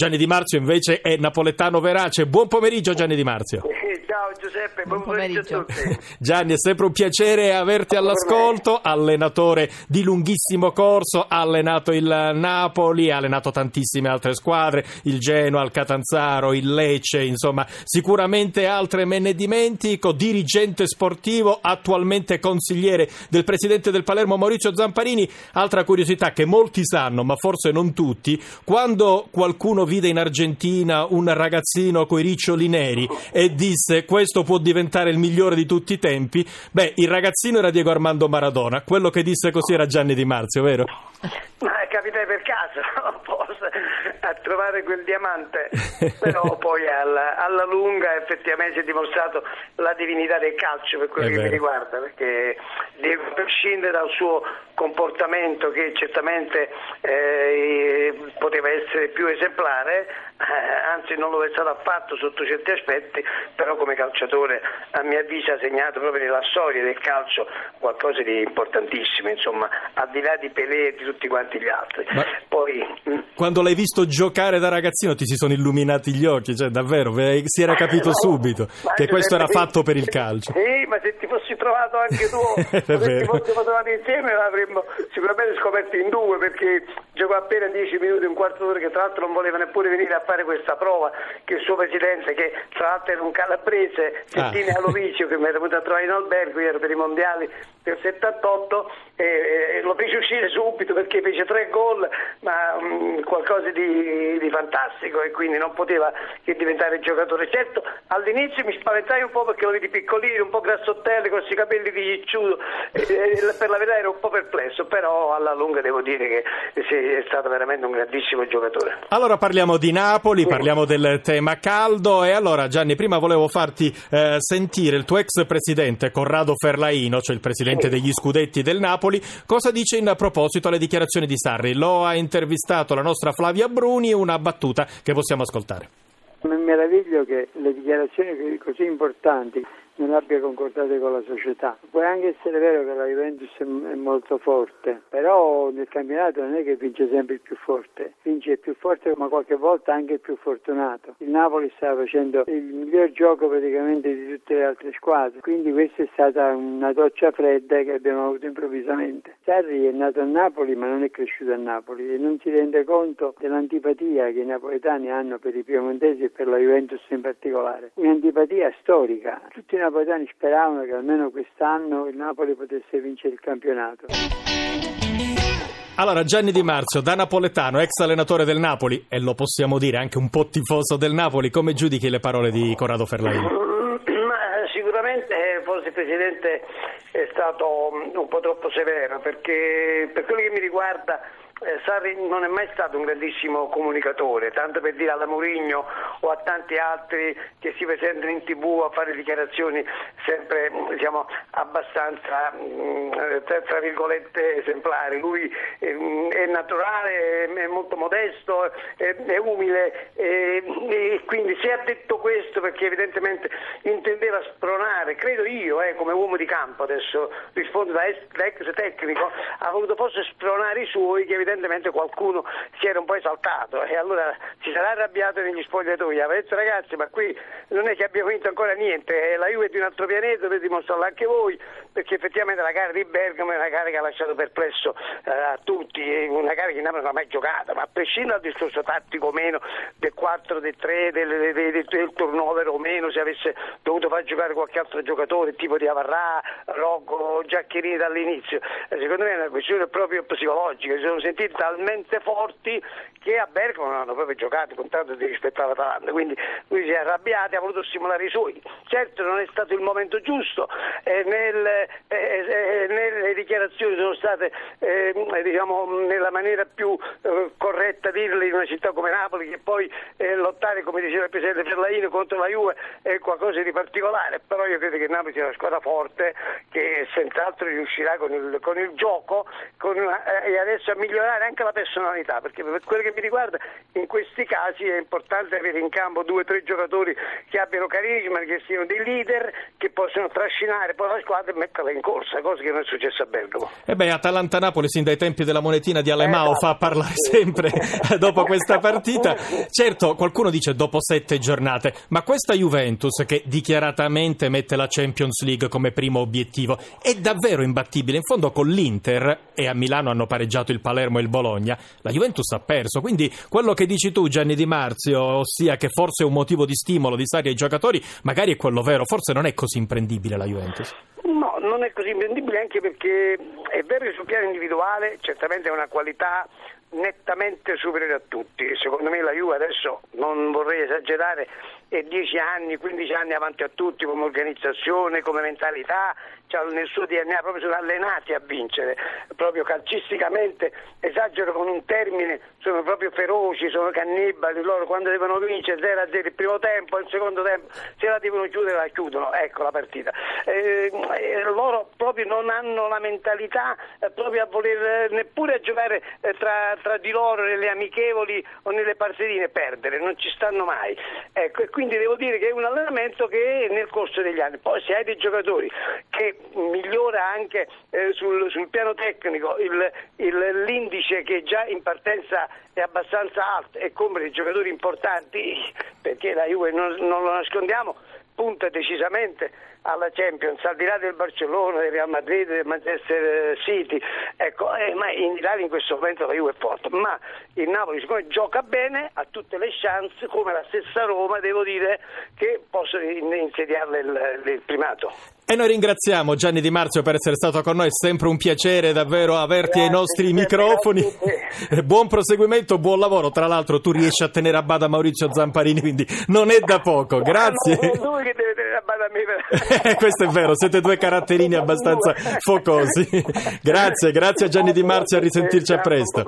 Gianni Di Marzio invece è napoletano verace. Buon pomeriggio Gianni Di Marzio. Ciao Giuseppe, buon, buon pomeriggio. a tutti. Gianni, è sempre un piacere averti all'ascolto, allenatore di lunghissimo corso, ha allenato il Napoli, ha allenato tantissime altre squadre, il Genoa, il Catanzaro, il Lecce, insomma, sicuramente altre me ne dimentico, dirigente sportivo, attualmente consigliere del presidente del Palermo Maurizio Zamparini. Altra curiosità che molti sanno, ma forse non tutti, quando qualcuno vide in Argentina un ragazzino coi riccioli neri e disse questo può diventare il migliore di tutti i tempi, beh, il ragazzino era Diego Armando Maradona, quello che disse così era Gianni Di Marzio, vero? Ma capitai per caso a trovare quel diamante, però poi alla, alla, lunga effettivamente si è dimostrato la divinità del calcio per quello è che vero. mi riguarda, perché a prescindere dal suo comportamento che certamente eh, poteva essere più esemplare, eh, anzi non lo è stato affatto sotto certi aspetti, però come calciatore a mio avviso ha segnato proprio nella storia del calcio qualcosa di importantissimo, insomma, al di là di Pelé e di tutti quanti gli altri. Ma Mm. quando l'hai visto giocare da ragazzino ti si sono illuminati gli occhi, cioè davvero, si era capito no, subito che questo era fatto per il calcio. Sì, ma se ti fossi trovato anche tu, se ti fossimo trovati insieme l'avremmo sicuramente scoperto in due perché giocò appena 10 minuti, un quarto d'ora che tra l'altro non voleva neppure venire a fare questa prova che il suo presidente, che tra l'altro era un calabrese, Settine ah. Alovicio, che mi era venuto a trovare in albergo, io ero per i mondiali del 78, e, e lo fece uscire subito perché fece tre gol, ma um, qualcosa di, di, fantastico e quindi non poteva che diventare giocatore. Certo, all'inizio mi spaventai un po' perché lo vedi piccolino, un po' grassottelli, con questi capelli di cicciuto, e, e, per la verità ero un po' perplesso, però alla lunga devo dire che è stato veramente un grandissimo giocatore. Allora parliamo di Napoli. Napoli, parliamo del tema caldo e allora Gianni, prima volevo farti eh, sentire il tuo ex presidente Corrado Ferlaino, cioè il presidente degli scudetti del Napoli, cosa dice in proposito alle dichiarazioni di Sarri. Lo ha intervistato la nostra Flavia Bruni, una battuta che possiamo ascoltare. Mi meraviglio che le dichiarazioni così importanti non abbia concordato con la società. Può anche essere vero che la Juventus è molto forte, però nel campionato non è che vince sempre il più forte, vince il più forte ma qualche volta anche il più fortunato. Il Napoli sta facendo il miglior gioco praticamente di tutte le altre squadre, quindi questa è stata una doccia fredda che abbiamo avuto improvvisamente. Sarri è nato a Napoli ma non è cresciuto a Napoli e non si rende conto dell'antipatia che i napoletani hanno per i piemontesi e per la Juventus in particolare. Un'antipatia storica. Tutti i napoletani speravano che almeno quest'anno il Napoli potesse vincere il campionato. Allora, Gianni Di Marzio, da napoletano, ex allenatore del Napoli, e lo possiamo dire anche un po' tifoso del Napoli, come giudichi le parole di Corrado Ferlaini? sicuramente eh, forse il Presidente è stato un po' troppo severo perché per quello che mi riguarda eh, Sarri non è mai stato un grandissimo comunicatore, tanto per dire alla Mourinho o a tanti altri che si presentano in tv a fare dichiarazioni sempre diciamo, abbastanza mm, tra virgolette esemplari. Lui è, mm, è naturale, è, molto modesto, è, umile e, quindi se ha detto questo perché evidentemente intendeva spronare, credo io eh, come uomo di campo, adesso rispondo da ex tecnico, ha voluto forse spronare i suoi che evidentemente qualcuno si era un po' esaltato e allora si sarà arrabbiato negli spogliatoi. Aveva detto ragazzi ma qui non è che abbiamo vinto ancora niente, la Juve è di un altro pianeta, dovete dimostrarlo anche voi, perché effettivamente la gara di Bergamo è una gara che ha lasciato perplesso eh, a tutti, è una gara che non ha mai giocata, ma a prescindere dal discorso tattico o meno, del 4, del 3, del, del, del, del turnover o meno, se avesse dovuto far giocare qualche altro giocatore, tipo di Avarrà, Rocco, Giaccherini dall'inizio, eh, secondo me è una questione proprio psicologica, si sono sentiti talmente forti che a Bergamo non hanno proprio giocato con tanto di rispetto all'Atalanta, quindi lui si è arrabbiato e ha voluto stimolare i suoi. Certo non è stato il momento giusto, eh, eh, dichiarazioni sono state eh, diciamo, nella maniera più eh, corretta dirle in una città come Napoli che poi eh, lottare come diceva il Presidente Ferlaino contro la Juve è qualcosa di particolare, però io credo che Napoli sia una squadra forte che senz'altro riuscirà con il, con il gioco con una, e adesso a migliorare anche la personalità, perché per quello che mi riguarda in questi casi è importante avere in campo due o tre giocatori che abbiano carisma, che siano dei leader, che possono trascinare poi la squadra e metterla in corsa, cosa che non è successa a Bergamo. E beh, Atalanta-Napoli sin dai tempi della monetina di Alemao eh, fa parlare sempre dopo questa partita. Certo, qualcuno dice dopo sette giornate, ma questa Juventus che dichiaratamente mette la Champions League come primo obiettivo è davvero imbattibile. In fondo con l'Inter e a Milano hanno pareggiato il Palermo e il Bologna, la Juventus ha perso. Quindi quello che dici tu Gianni Di Marzio, ossia che forse è un motivo di stimolo di Sari ai giocatori, magari è quello vero, forse non è così imprendibile la Juventus. No, non è così imprendibile anche perché è vero che sul piano individuale certamente è una qualità nettamente superiore a tutti. Secondo me la Juve adesso, non vorrei esagerare, è 10 anni, 15 anni avanti a tutti come organizzazione, come mentalità, cioè nel suo DNA proprio sono allenati a vincere, proprio calcisticamente, esagero con un termine, sono proprio feroci, sono cannibali, loro quando devono vincere 0 a 0 il primo tempo, il secondo tempo, se la devono chiudere la chiudono, ecco la partita. Eh, eh, loro proprio non hanno la mentalità eh, proprio a voler neppure a giocare eh, tra, tra, di loro nelle amichevoli o nelle partitine perdere, non ci stanno mai. Ecco, e quindi devo dire che è un allenamento che nel corso degli anni, poi se hai dei giocatori che migliora anche eh, sul, sul, piano tecnico il, il, l'indice che già in partenza è abbastanza alto e compra dei giocatori importanti, perché la Juve non, non lo nascondiamo, punta decisamente alla Champions, al di là del Barcellona, del Real Madrid, del Manchester City, ecco, eh, ma in Italia in questo momento la Juve è forte, ma il Napoli siccome gioca bene ha tutte le chance, come la stessa Roma, devo dire che possono insediarle il, il primato. E noi ringraziamo Gianni Di Marzio per essere stato con noi, è sempre un piacere davvero averti grazie, ai nostri microfoni. buon proseguimento, buon lavoro. Tra l'altro tu riesci a tenere a bada Maurizio Zamparini, quindi non è da poco. Grazie. Questo è vero, siete due caratterini abbastanza focosi. grazie, grazie a Gianni Di Marzio, a risentirci a presto.